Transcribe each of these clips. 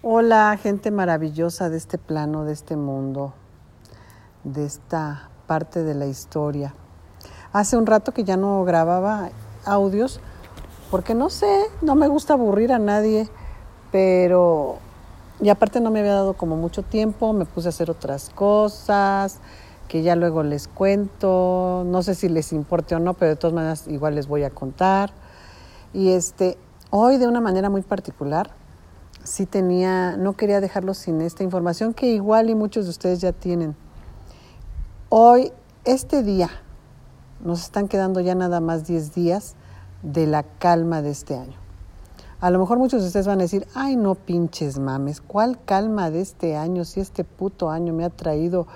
Hola, gente maravillosa de este plano, de este mundo, de esta parte de la historia. Hace un rato que ya no grababa audios porque no sé, no me gusta aburrir a nadie, pero y aparte no me había dado como mucho tiempo, me puse a hacer otras cosas que ya luego les cuento, no sé si les importe o no, pero de todas maneras igual les voy a contar. Y este, hoy de una manera muy particular sí tenía, no quería dejarlo sin esta información que igual y muchos de ustedes ya tienen. Hoy, este día, nos están quedando ya nada más 10 días de la calma de este año. A lo mejor muchos de ustedes van a decir, ay no pinches mames, ¿cuál calma de este año? Si este puto año me ha traído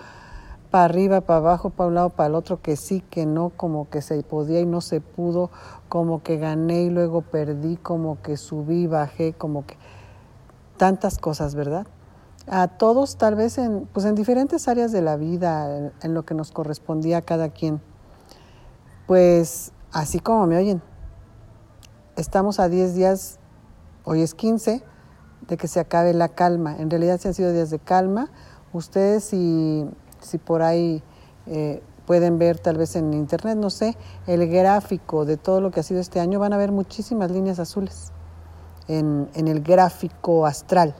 para arriba, para abajo, para un lado, para el otro, que sí, que no, como que se podía y no se pudo, como que gané y luego perdí, como que subí, bajé, como que tantas cosas, ¿verdad? A todos tal vez en, pues en diferentes áreas de la vida, en, lo que nos correspondía a cada quien. Pues así como me oyen, estamos a 10 días, hoy es 15, de que se acabe la calma. En realidad se han sido días de calma. Ustedes si, si por ahí eh, pueden ver tal vez en internet, no sé, el gráfico de todo lo que ha sido este año, van a ver muchísimas líneas azules en, el gráfico astral.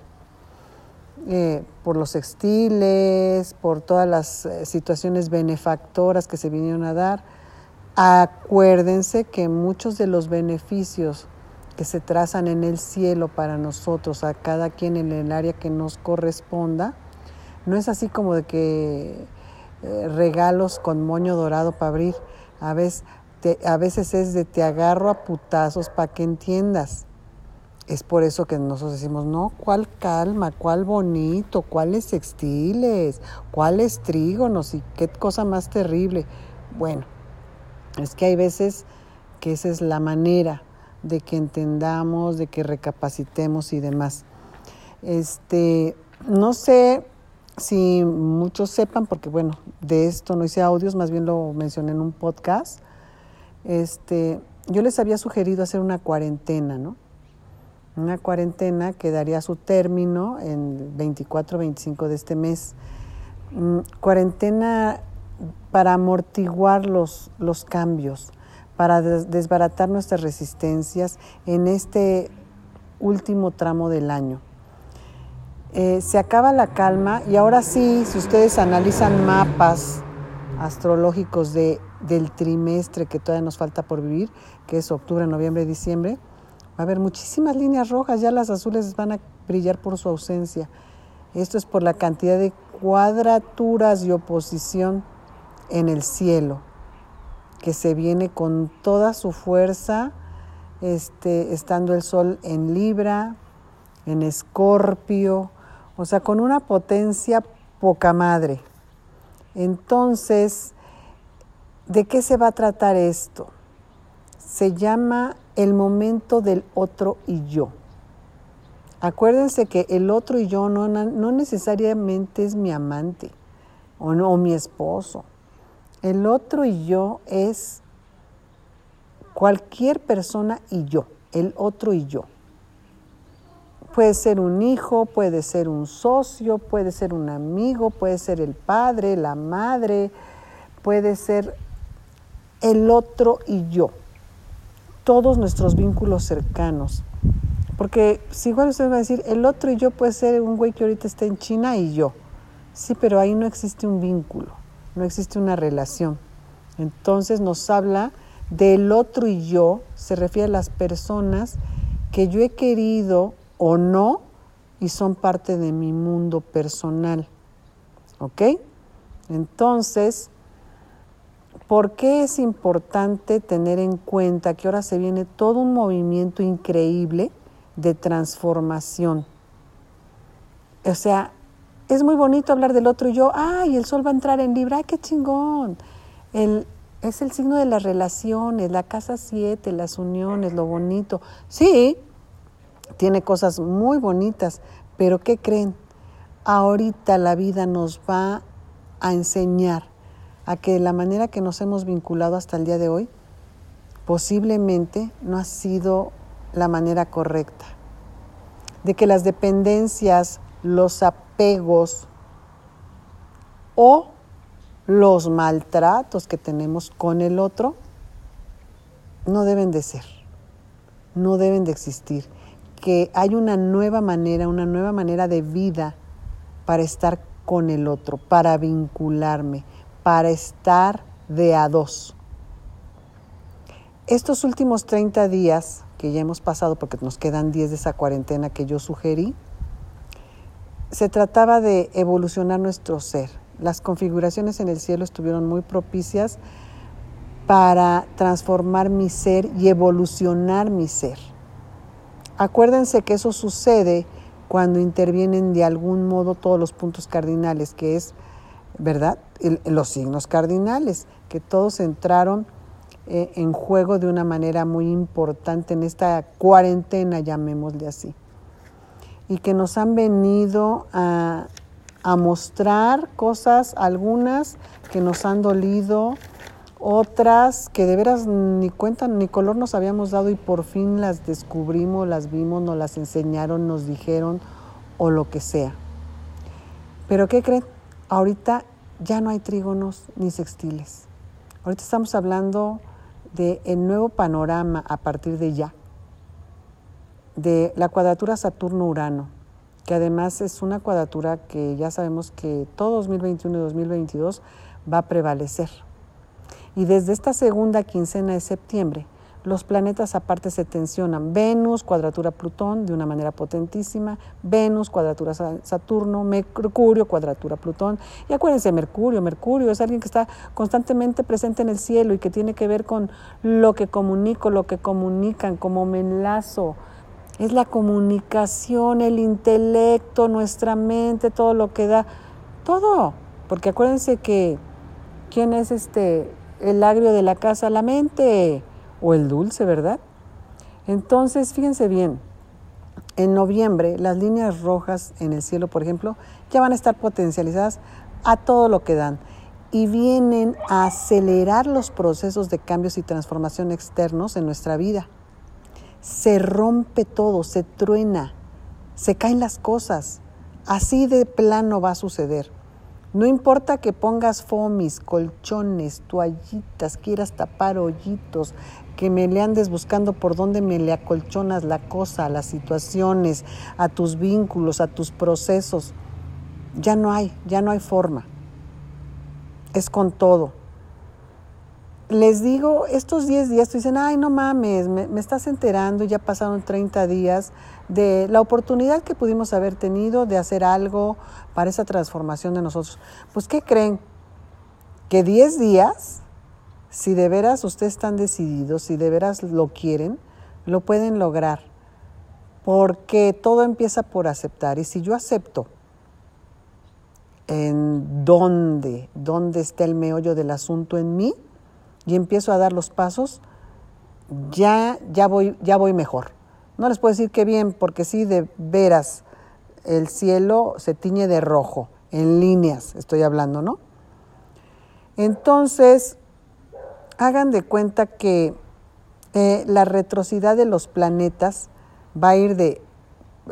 Eh, por los textiles, por todas las eh, situaciones benefactoras que se vinieron a dar. Acuérdense que muchos de los beneficios que se trazan en el cielo para nosotros, a cada quien en el área que nos corresponda, no es así como de que eh, regalos con moño dorado para abrir. A veces, a veces es de te agarro a putazos para que entiendas. Es por eso que nosotros decimos, no, ¿cuál calma? ¿Cuál bonito? ¿Cuáles textiles? ¿Cuáles trígonos? Y qué cosa más terrible. Bueno, es que hay veces que esa es la manera de que entendamos, de que recapacitemos y demás. Este, no sé si muchos sepan, porque bueno, de esto no hice audios, más bien lo mencioné en un podcast. Este, yo les había sugerido hacer una cuarentena, ¿no? Una cuarentena que daría su término en 24-25 de este mes. Mm, cuarentena para amortiguar los, los cambios, para desbaratar nuestras resistencias en este último tramo del año. Eh, se acaba la calma y ahora sí, si ustedes analizan mapas astrológicos de, del trimestre que todavía nos falta por vivir, que es octubre, noviembre, diciembre, Va a haber muchísimas líneas rojas, ya las azules van a brillar por su ausencia. Esto es por la cantidad de cuadraturas y oposición en el cielo, que se viene con toda su fuerza, este, estando el sol en Libra, en Escorpio, o sea, con una potencia poca madre. Entonces, ¿de qué se va a tratar esto? Se llama el momento del otro y yo. Acuérdense que el otro y yo no, no necesariamente es mi amante o, o mi esposo. El otro y yo es cualquier persona y yo, el otro y yo. Puede ser un hijo, puede ser un socio, puede ser un amigo, puede ser el padre, la madre, puede ser el otro y yo todos nuestros vínculos cercanos. Porque si igual usted va a decir, el otro y yo puede ser un güey que ahorita está en China y yo. Sí, pero ahí no existe un vínculo, no existe una relación. Entonces nos habla del otro y yo, se refiere a las personas que yo he querido o no y son parte de mi mundo personal. ¿Ok? Entonces, ¿Por qué es importante tener en cuenta que ahora se viene todo un movimiento increíble de transformación? O sea, es muy bonito hablar del otro y yo, ay, el sol va a entrar en Libra, ay, qué chingón. El, es el signo de las relaciones, la casa 7, las uniones, lo bonito. Sí, tiene cosas muy bonitas, pero ¿qué creen? Ahorita la vida nos va a enseñar a que la manera que nos hemos vinculado hasta el día de hoy posiblemente no ha sido la manera correcta. de que las dependencias, los apegos o los maltratos que tenemos con el otro no deben de ser, no deben de existir, que hay una nueva manera, una nueva manera de vida para estar con el otro, para vincularme, para estar de a dos. Estos últimos 30 días que ya hemos pasado, porque nos quedan 10 de esa cuarentena que yo sugerí, se trataba de evolucionar nuestro ser. Las configuraciones en el cielo estuvieron muy propicias para transformar mi ser y evolucionar mi ser. Acuérdense que eso sucede cuando intervienen de algún modo todos los puntos cardinales, que es, ¿verdad? los signos cardinales, que todos entraron eh, en juego de una manera muy importante en esta cuarentena, llamémosle así, y que nos han venido a, mostrar cosas, algunas que nos han dolido, otras que de veras ni cuentan ni color nos habíamos dado y por fin las descubrimos, las vimos, nos las enseñaron, nos dijeron o lo que sea. Pero ¿qué creen? Ahorita ya no hay trígonos ni sextiles. Ahorita estamos hablando del el nuevo panorama a partir de ya, de la cuadratura Saturno-Urano, que además es una cuadratura que ya sabemos que todo 2021 y 2022 va a prevalecer. Y desde esta segunda quincena de septiembre los planetas aparte se tensionan. Venus, cuadratura Plutón de una manera potentísima, Venus, cuadratura Saturno, Mercurio, cuadratura Plutón. Y acuérdense, Mercurio, Mercurio es alguien que está constantemente presente en el cielo y que tiene que ver con lo que comunico, lo que comunican, como me enlazo. Es la comunicación, el intelecto, nuestra mente, todo lo que da, todo. Porque acuérdense que, ¿quién es este, el agrio de la casa? La mente o el dulce, ¿verdad? Entonces, fíjense bien, en noviembre las líneas rojas en el cielo, por ejemplo, ya van a estar potencializadas a todo lo que dan y vienen a acelerar los procesos de cambios y transformación externos en nuestra vida. Se rompe todo, se truena, se caen las cosas. Así de plano va a suceder. No importa que pongas fomis, colchones, toallitas, quieras tapar hoyitos, que me le andes buscando por dónde me le acolchonas la cosa, las situaciones, a tus vínculos, a tus procesos. Ya no hay, ya no hay forma. Es con todo. Les digo, estos 10 días, tú dicen, ay, no mames, me, me estás enterando, ya pasaron 30 días de la oportunidad que pudimos haber tenido de hacer algo para esa transformación de nosotros. Pues, ¿qué creen? Que 10 días si de veras ustedes están decididos, si de veras lo quieren, lo pueden lograr. Porque todo empieza por aceptar. Y si yo acepto en dónde, dónde está el meollo del asunto en mí y empiezo a dar los pasos, ya, ya, voy, ya voy mejor. No les puedo decir que bien, porque si de veras el cielo se tiñe de rojo, en líneas estoy hablando, ¿no? Entonces, hagan de cuenta que eh, la retrocidad de los planetas va a ir de,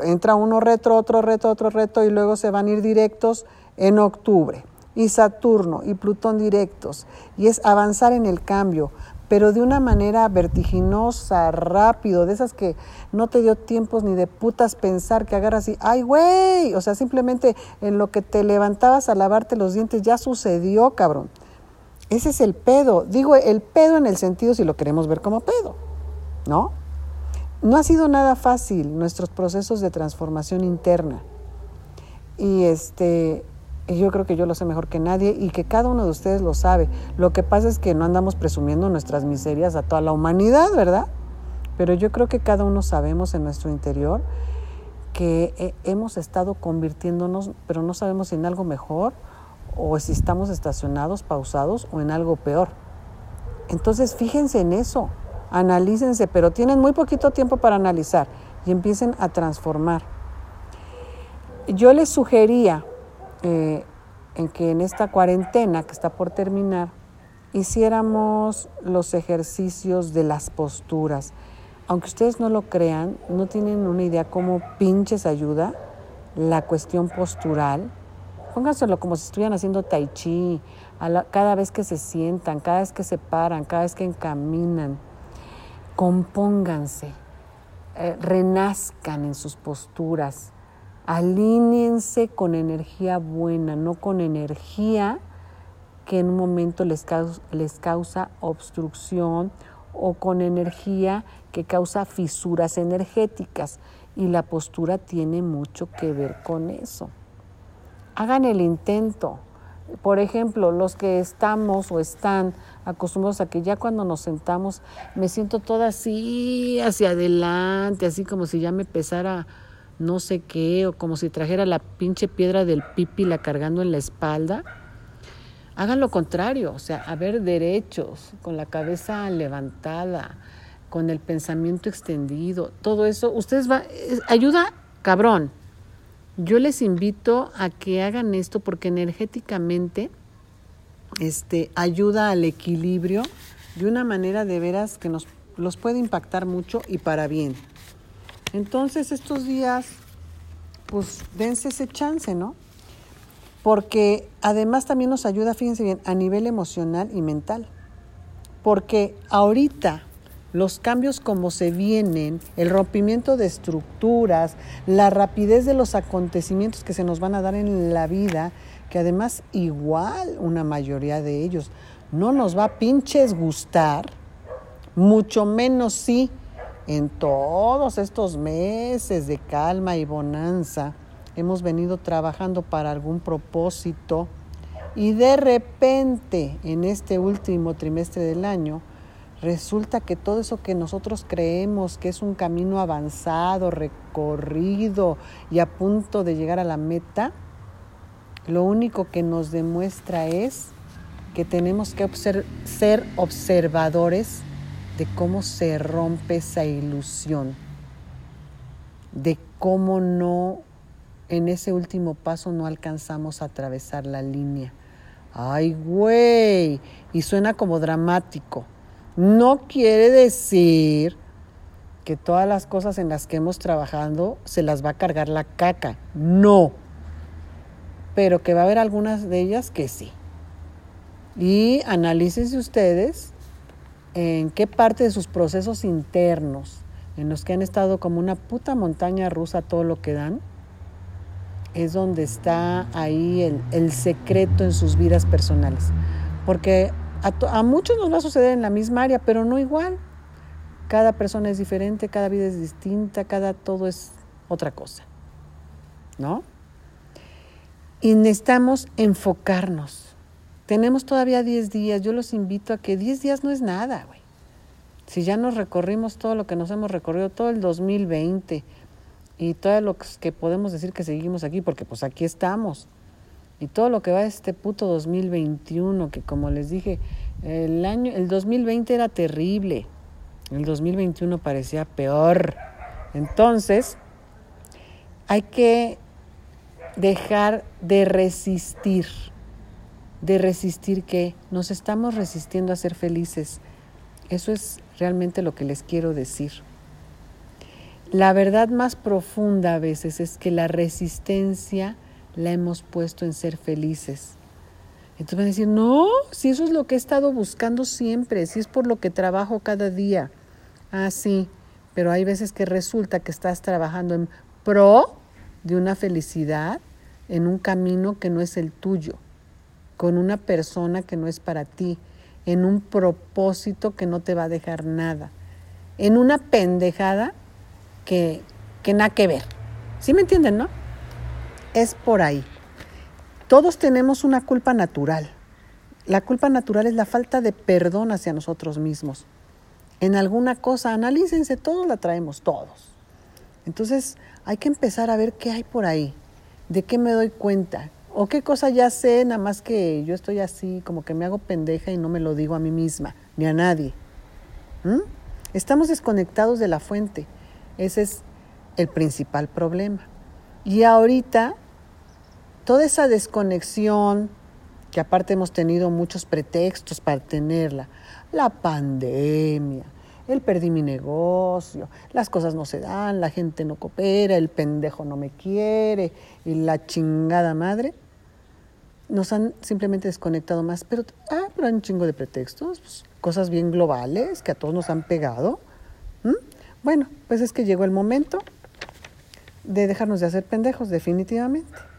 entra uno retro, otro retro, otro retro y luego se van a ir directos en octubre. Y Saturno y Plutón directos. Y es avanzar en el cambio, pero de una manera vertiginosa, rápido, de esas que no te dio tiempos ni de putas pensar que agarras y, ay, güey, o sea, simplemente en lo que te levantabas a lavarte los dientes ya sucedió, cabrón. Ese es el pedo. Digo, el pedo en el sentido si lo queremos ver como pedo, ¿no? No ha sido nada fácil nuestros procesos de transformación interna. Y este, yo creo que yo lo sé mejor que nadie y que cada uno de ustedes lo sabe. Lo que pasa es que no andamos presumiendo nuestras miserias a toda la humanidad, ¿verdad? Pero yo creo que cada uno sabemos en nuestro interior que eh, hemos estado convirtiéndonos, pero no sabemos si en algo mejor o si estamos estacionados, pausados o en algo peor. Entonces fíjense en eso, analícense, pero tienen muy poquito tiempo para analizar y empiecen a transformar. Yo les sugería eh, en que en esta cuarentena que está por terminar, hiciéramos los ejercicios de las posturas. aunque ustedes no lo crean, no tienen una idea cómo pinches ayuda la cuestión postural. Pónganselo como si estuvieran haciendo tai chi, cada vez que se sientan, cada vez que se paran, cada vez que encaminan. Compónganse, eh, renazcan en sus posturas, alíñense con energía buena, no con energía que en un momento les les causa obstrucción o con energía que causa fisuras energéticas y la postura tiene mucho que ver con eso. Hagan el intento. Por ejemplo, los que estamos o están acostumbrados a que ya cuando nos sentamos me siento toda así hacia adelante, así como si ya me pesara no sé qué, o como si trajera la pinche piedra del pipi la cargando en la espalda. Hagan lo contrario, o sea, a ver derechos, con la cabeza levantada, con el pensamiento extendido, todo eso, ustedes va, ayuda cabrón. Yo les invito a que hagan esto porque energéticamente este, ayuda al equilibrio de una manera de veras que nos los puede impactar mucho y para bien. Entonces estos días, pues dense ese chance, ¿no? Porque además también nos ayuda, fíjense bien, a nivel emocional y mental. Porque ahorita los cambios como se vienen, el rompimiento de estructuras, la rapidez de los acontecimientos que se nos van a dar en la vida, que además igual una mayoría de ellos no nos va a pinches gustar, mucho menos si en todos estos meses de calma y bonanza hemos venido trabajando para algún propósito y de repente en este último trimestre del año resulta que todo eso que nosotros creemos que es un camino avanzado, recorrido y a punto de llegar a la meta, lo único que nos demuestra es que tenemos que ser observadores de cómo se rompe esa ilusión, de cómo no, en ese último paso no alcanzamos a atravesar la línea. Ay, güey, y suena como dramático no quiere decir que todas las cosas en las que hemos trabajado se las va a cargar la caca. No. Pero que va a haber algunas de ellas que sí. Y analícense ustedes en qué parte de sus procesos internos, en los que han estado como una puta montaña rusa todo lo que dan, es donde está ahí el, el secreto en sus vidas personales. Porque a, muchos nos va a suceder en la misma área, pero no igual. Cada persona es diferente, cada vida es distinta, cada todo es otra cosa. ¿No? Y necesitamos enfocarnos. Tenemos todavía 10 días. Yo los invito a que 10 días no es nada, güey. Si ya nos recorrimos todo lo que nos hemos recorrido, todo el 2020 y todo lo que podemos decir que seguimos aquí, porque pues aquí estamos y todo lo que va a este puto 2021, que como les dije, el año, el 2020 era terrible, el 2021 parecía peor. Entonces, hay que dejar de resistir, de resistir que nos estamos resistiendo a ser felices. Eso es realmente lo que les quiero decir. La verdad más profunda a veces es que la resistencia la hemos puesto en ser felices. Entonces van a decir, no, si eso es lo que he estado buscando siempre, si es por lo que trabajo cada día. Ah, sí, pero hay veces que resulta que estás trabajando en pro de una felicidad, en un camino que no es el tuyo, con una persona que no es para ti, en un propósito que no te va a dejar nada, en una pendejada que, que nada que ver. ¿Sí me entienden, no? Es por ahí. Todos tenemos una culpa natural. La culpa natural es la falta de perdón hacia nosotros mismos. En alguna cosa, analícense, todos la traemos, todos. Entonces hay que empezar a ver qué hay por ahí, de qué me doy cuenta, o qué cosa ya sé, nada más que yo estoy así, como que me hago pendeja y no me lo digo a mí misma, ni a nadie. ¿Mm? Estamos desconectados de la fuente. Ese es el principal problema. Y ahorita, toda esa desconexión, que aparte hemos tenido muchos pretextos para tenerla, la pandemia, el perdí mi negocio, las cosas no se dan, la gente no coopera, el pendejo no me quiere y la chingada madre, nos han simplemente desconectado más. Pero, ah, pero hay un chingo de pretextos, pues, cosas bien globales que a todos nos han pegado. Bueno, pues es que llegó el momento de dejarnos de hacer pendejos, definitivamente.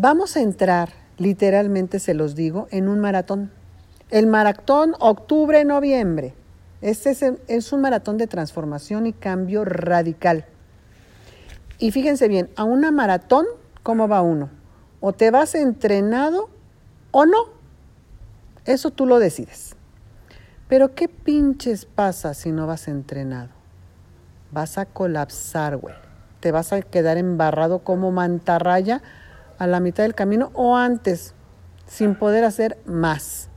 Vamos a entrar, literalmente se los digo, en un maratón. El maratón octubre-noviembre. Este es, un maratón de transformación y cambio radical. Y fíjense bien, a una maratón, ¿cómo va uno? O te vas entrenado o no. Eso tú lo decides. Pero ¿qué pinches pasa si no vas entrenado? Vas a colapsar, güey. Te vas a quedar embarrado como mantarraya a la mitad del camino o antes, sin poder hacer más.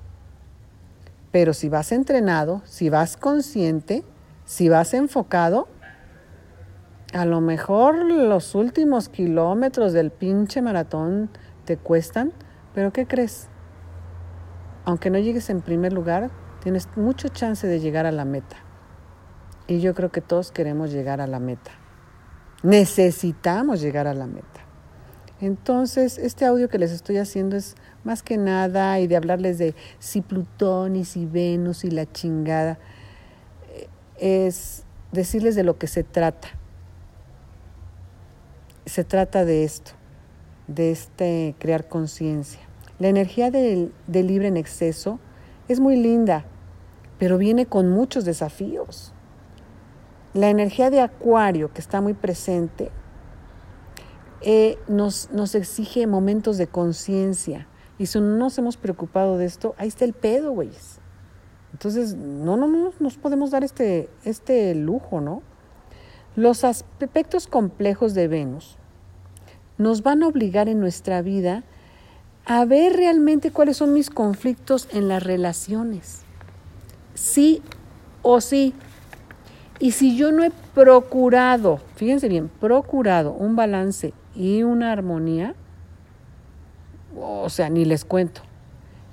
Pero si vas entrenado, si vas consciente, si vas enfocado, a lo mejor los últimos kilómetros del pinche maratón te cuestan, pero ¿qué crees? Aunque no llegues en primer lugar, tienes mucho chance de llegar a la meta. Y yo creo que todos queremos llegar a la meta. Necesitamos llegar a la meta. Entonces, este audio que les estoy haciendo es más que nada y de hablarles de si Plutón y si Venus y la chingada, eh, es decirles de lo que se trata. Se trata de esto, de este crear conciencia. La energía del, del libre en exceso es muy linda, pero viene con muchos desafíos. La energía de Acuario, que está muy presente, eh, nos, nos exige momentos de conciencia. Y si no nos hemos preocupado de esto, ahí está el pedo, güeyes. Entonces, no, no, no nos podemos dar este, este lujo, ¿no? Los aspectos complejos de Venus nos van a obligar en nuestra vida a ver realmente cuáles son mis conflictos en las relaciones. Sí o sí. Y si yo no he procurado, fíjense bien, procurado un balance y una armonía, o sea, ni les cuento.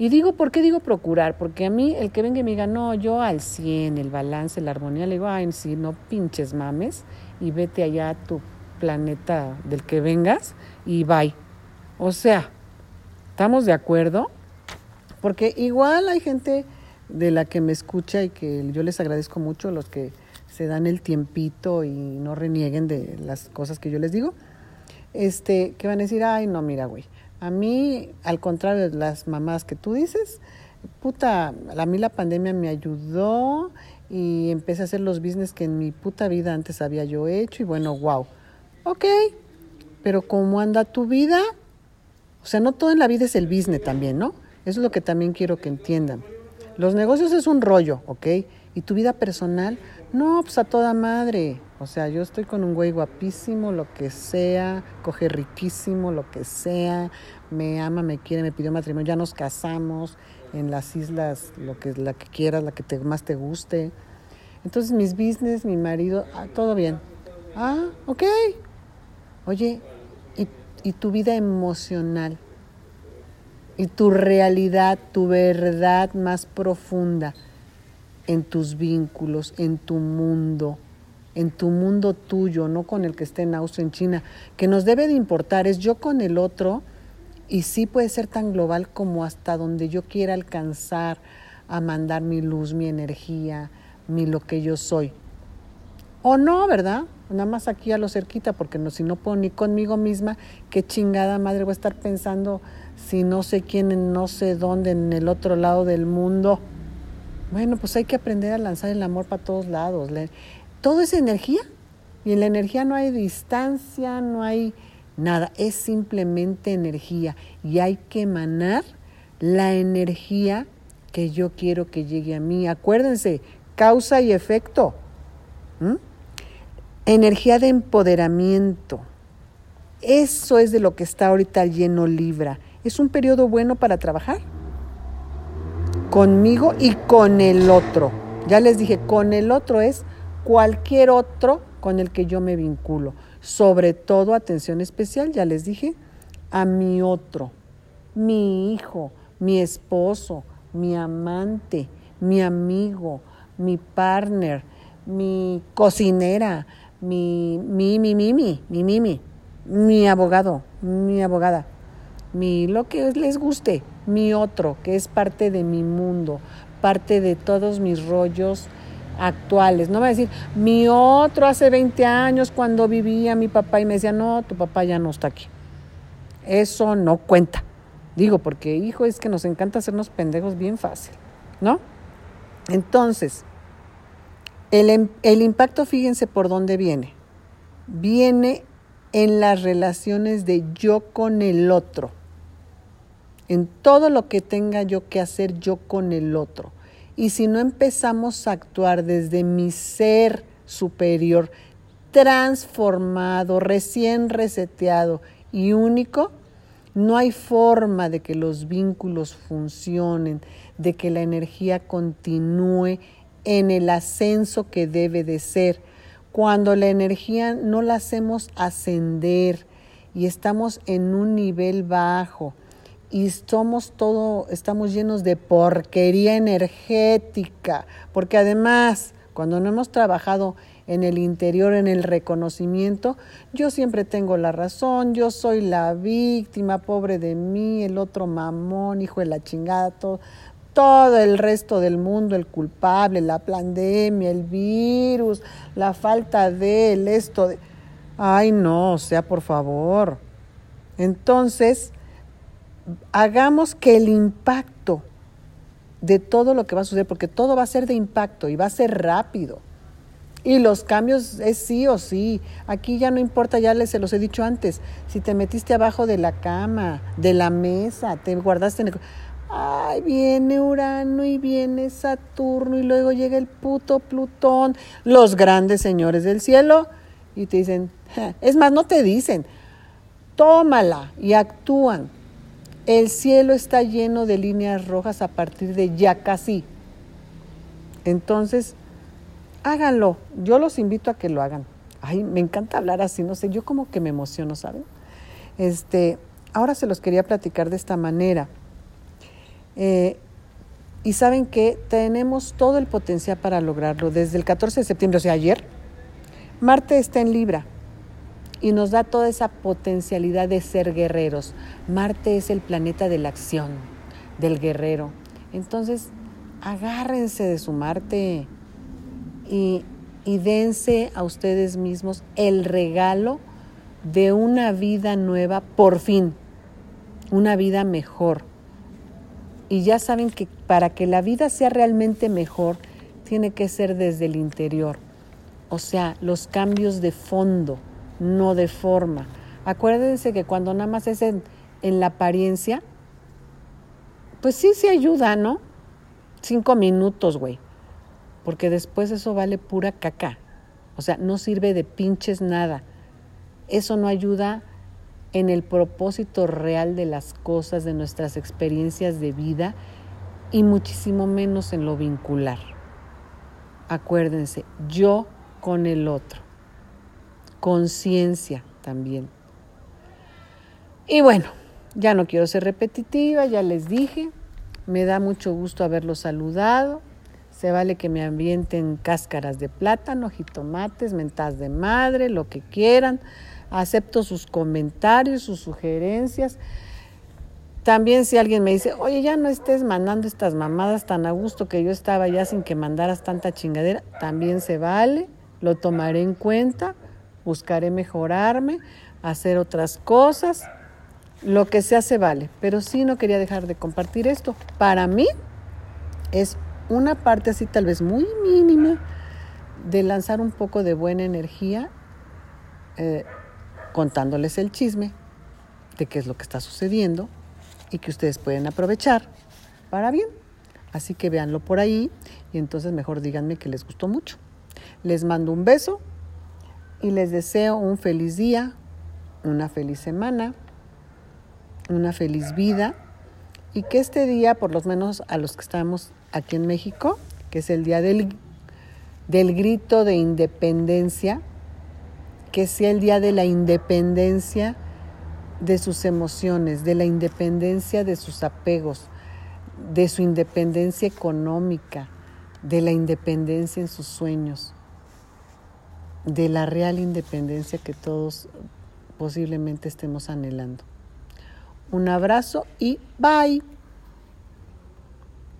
Y digo, ¿por qué digo procurar? Porque a mí el que venga y me diga, no, yo al 100, el balance, la armonía, le digo, ay, si no pinches mames y vete allá a tu planeta del que vengas y bye. O sea, ¿estamos de acuerdo? Porque igual hay gente de la que me escucha y que yo les agradezco mucho los que se dan el tiempito y no renieguen de las cosas que yo les digo este, que van a decir, ay, no, mira, güey, a mí, al contrario de las mamás que tú dices, puta, a mí la pandemia me ayudó y empecé a hacer los business que en mi puta vida antes había yo hecho y bueno, wow. Ok, pero ¿cómo anda tu vida? O sea, no todo en la vida es el business también, ¿no? Eso es lo que también quiero que entiendan. Los negocios es un rollo, ¿ok? Y tu vida personal, no, pues a toda madre. O sea, yo estoy con un güey guapísimo, lo que sea, coge riquísimo, lo que sea, me ama, me quiere, me pidió matrimonio, ya nos casamos en las islas, lo que la que quieras, la que te, más te guste. Entonces, mis business, mi marido, ah, todo bien. Ah, ok. Oye, ¿y, ¿y tu vida emocional? ¿Y tu realidad, tu verdad más profunda en tus vínculos, en tu mundo? En tu mundo tuyo, no con el que esté en Austria, en China, que nos debe de importar es yo con el otro y sí puede ser tan global como hasta donde yo quiera alcanzar a mandar mi luz, mi energía, mi lo que yo soy. O no, ¿verdad? Nada más aquí a lo cerquita, porque no, si no puedo ni conmigo misma, qué chingada madre voy a estar pensando si no sé quién, no sé dónde, en el otro lado del mundo. Bueno, pues hay que aprender a lanzar el amor para todos lados. Todo es energía y en la energía no hay distancia, no hay nada, es simplemente energía y hay que emanar la energía que yo quiero que llegue a mí. Acuérdense, causa y efecto. Energía de empoderamiento. Eso es de lo que está ahorita lleno Libra. Es un periodo bueno para trabajar conmigo y con el otro. Ya les dije, con el otro es cualquier otro con el que yo me vinculo. Sobre todo, atención especial, ya les dije, a mi otro, mi hijo, mi esposo, mi amante, mi amigo, mi partner, mi cocinera, mi, mi, mi, mi, mi, mi, mi, mi, mi abogado, mi abogada, mi, lo que les guste, mi otro, que es parte de mi mundo, parte de todos mis rollos actuales. No va a decir, mi otro hace 20 años cuando vivía mi papá y me decía, no, tu papá ya no está aquí. Eso no cuenta. Digo, porque hijo, es que nos encanta hacernos pendejos bien fácil, ¿no? Entonces, el, el impacto, fíjense por dónde viene. Viene en las relaciones de yo con el otro. En todo lo que tenga yo que hacer yo con el otro. Y si no empezamos a actuar desde mi ser superior, transformado, recién reseteado y único, no hay forma de que los vínculos funcionen, de que la energía continúe en el ascenso que debe de ser. Cuando la energía no la hacemos ascender y estamos en un nivel bajo y somos todo, estamos llenos de porquería energética, porque además, cuando no hemos trabajado en el interior, en el reconocimiento, yo siempre tengo la razón, yo soy la víctima, pobre de mí, el otro mamón, hijo de la chingada, todo todo el resto del mundo el culpable, la pandemia, el virus, la falta de él, esto de... Ay, no, o sea, por favor. Entonces, hagamos que el impacto de todo lo que va a suceder, porque todo va a ser de impacto y va a ser rápido. Y los cambios es sí o sí. Aquí ya no importa, ya les se los he dicho antes. Si te metiste abajo de la cama, de la mesa, te guardaste en el Ay, viene Urano y viene Saturno y luego llega el puto Plutón, los grandes señores del cielo, y te dicen, es más, no te dicen, tómala y actúan. El cielo está lleno de líneas rojas a partir de ya casi. Entonces, háganlo. Yo los invito a que lo hagan. Ay, me encanta hablar así, no sé, yo como que me emociono, ¿saben? Este, ahora se los quería platicar de esta manera. Eh, y saben que tenemos todo el potencial para lograrlo. Desde el 14 de septiembre, o sea, ayer, Marte está en Libra y nos da toda esa potencialidad de ser guerreros. Marte es el planeta de la acción, del guerrero. Entonces, agárrense de su Marte y, y dense a ustedes mismos el regalo de una vida nueva, por fin, una vida mejor y ya saben que para que la vida sea realmente mejor, tiene que ser desde el interior. O sea, los cambios de fondo, no de forma. Acuérdense que cuando nada más es en, la apariencia, pues sí se ayuda, ¿no? Cinco minutos, güey. Porque después eso vale pura caca. O sea, no sirve de pinches nada. Eso no ayuda en el propósito real de las cosas, de nuestras experiencias de vida y muchísimo menos en lo vincular. Acuérdense, yo con el otro. Conciencia también. Y bueno, ya no quiero ser repetitiva, ya les dije, me da mucho gusto haberlos saludado. Se vale que me ambienten cáscaras de plátano, jitomates, mentas de madre, lo que quieran acepto sus comentarios, sus sugerencias. También si alguien me dice, oye, ya no estés mandando estas mamadas tan a gusto que yo estaba ya sin que mandaras tanta chingadera, también se vale, lo tomaré en cuenta, buscaré mejorarme, hacer otras cosas, lo que sea se vale, pero sí no quería dejar de compartir esto. Para mí es una parte así tal vez muy mínima de lanzar un poco de buena energía. Eh, contándoles el chisme de qué es lo que está sucediendo y que ustedes pueden aprovechar para bien. Así que véanlo por ahí y entonces mejor díganme que les gustó mucho. Les mando un beso y les deseo un feliz día, una feliz semana, una feliz vida y que este día, por lo menos a los que estamos aquí en México, que es el día del, del grito de independencia, que sea el día de la independencia de sus emociones, de la independencia de sus apegos, de su independencia económica, de la independencia en sus sueños, de la real independencia que todos posiblemente estemos anhelando. Un abrazo y bye.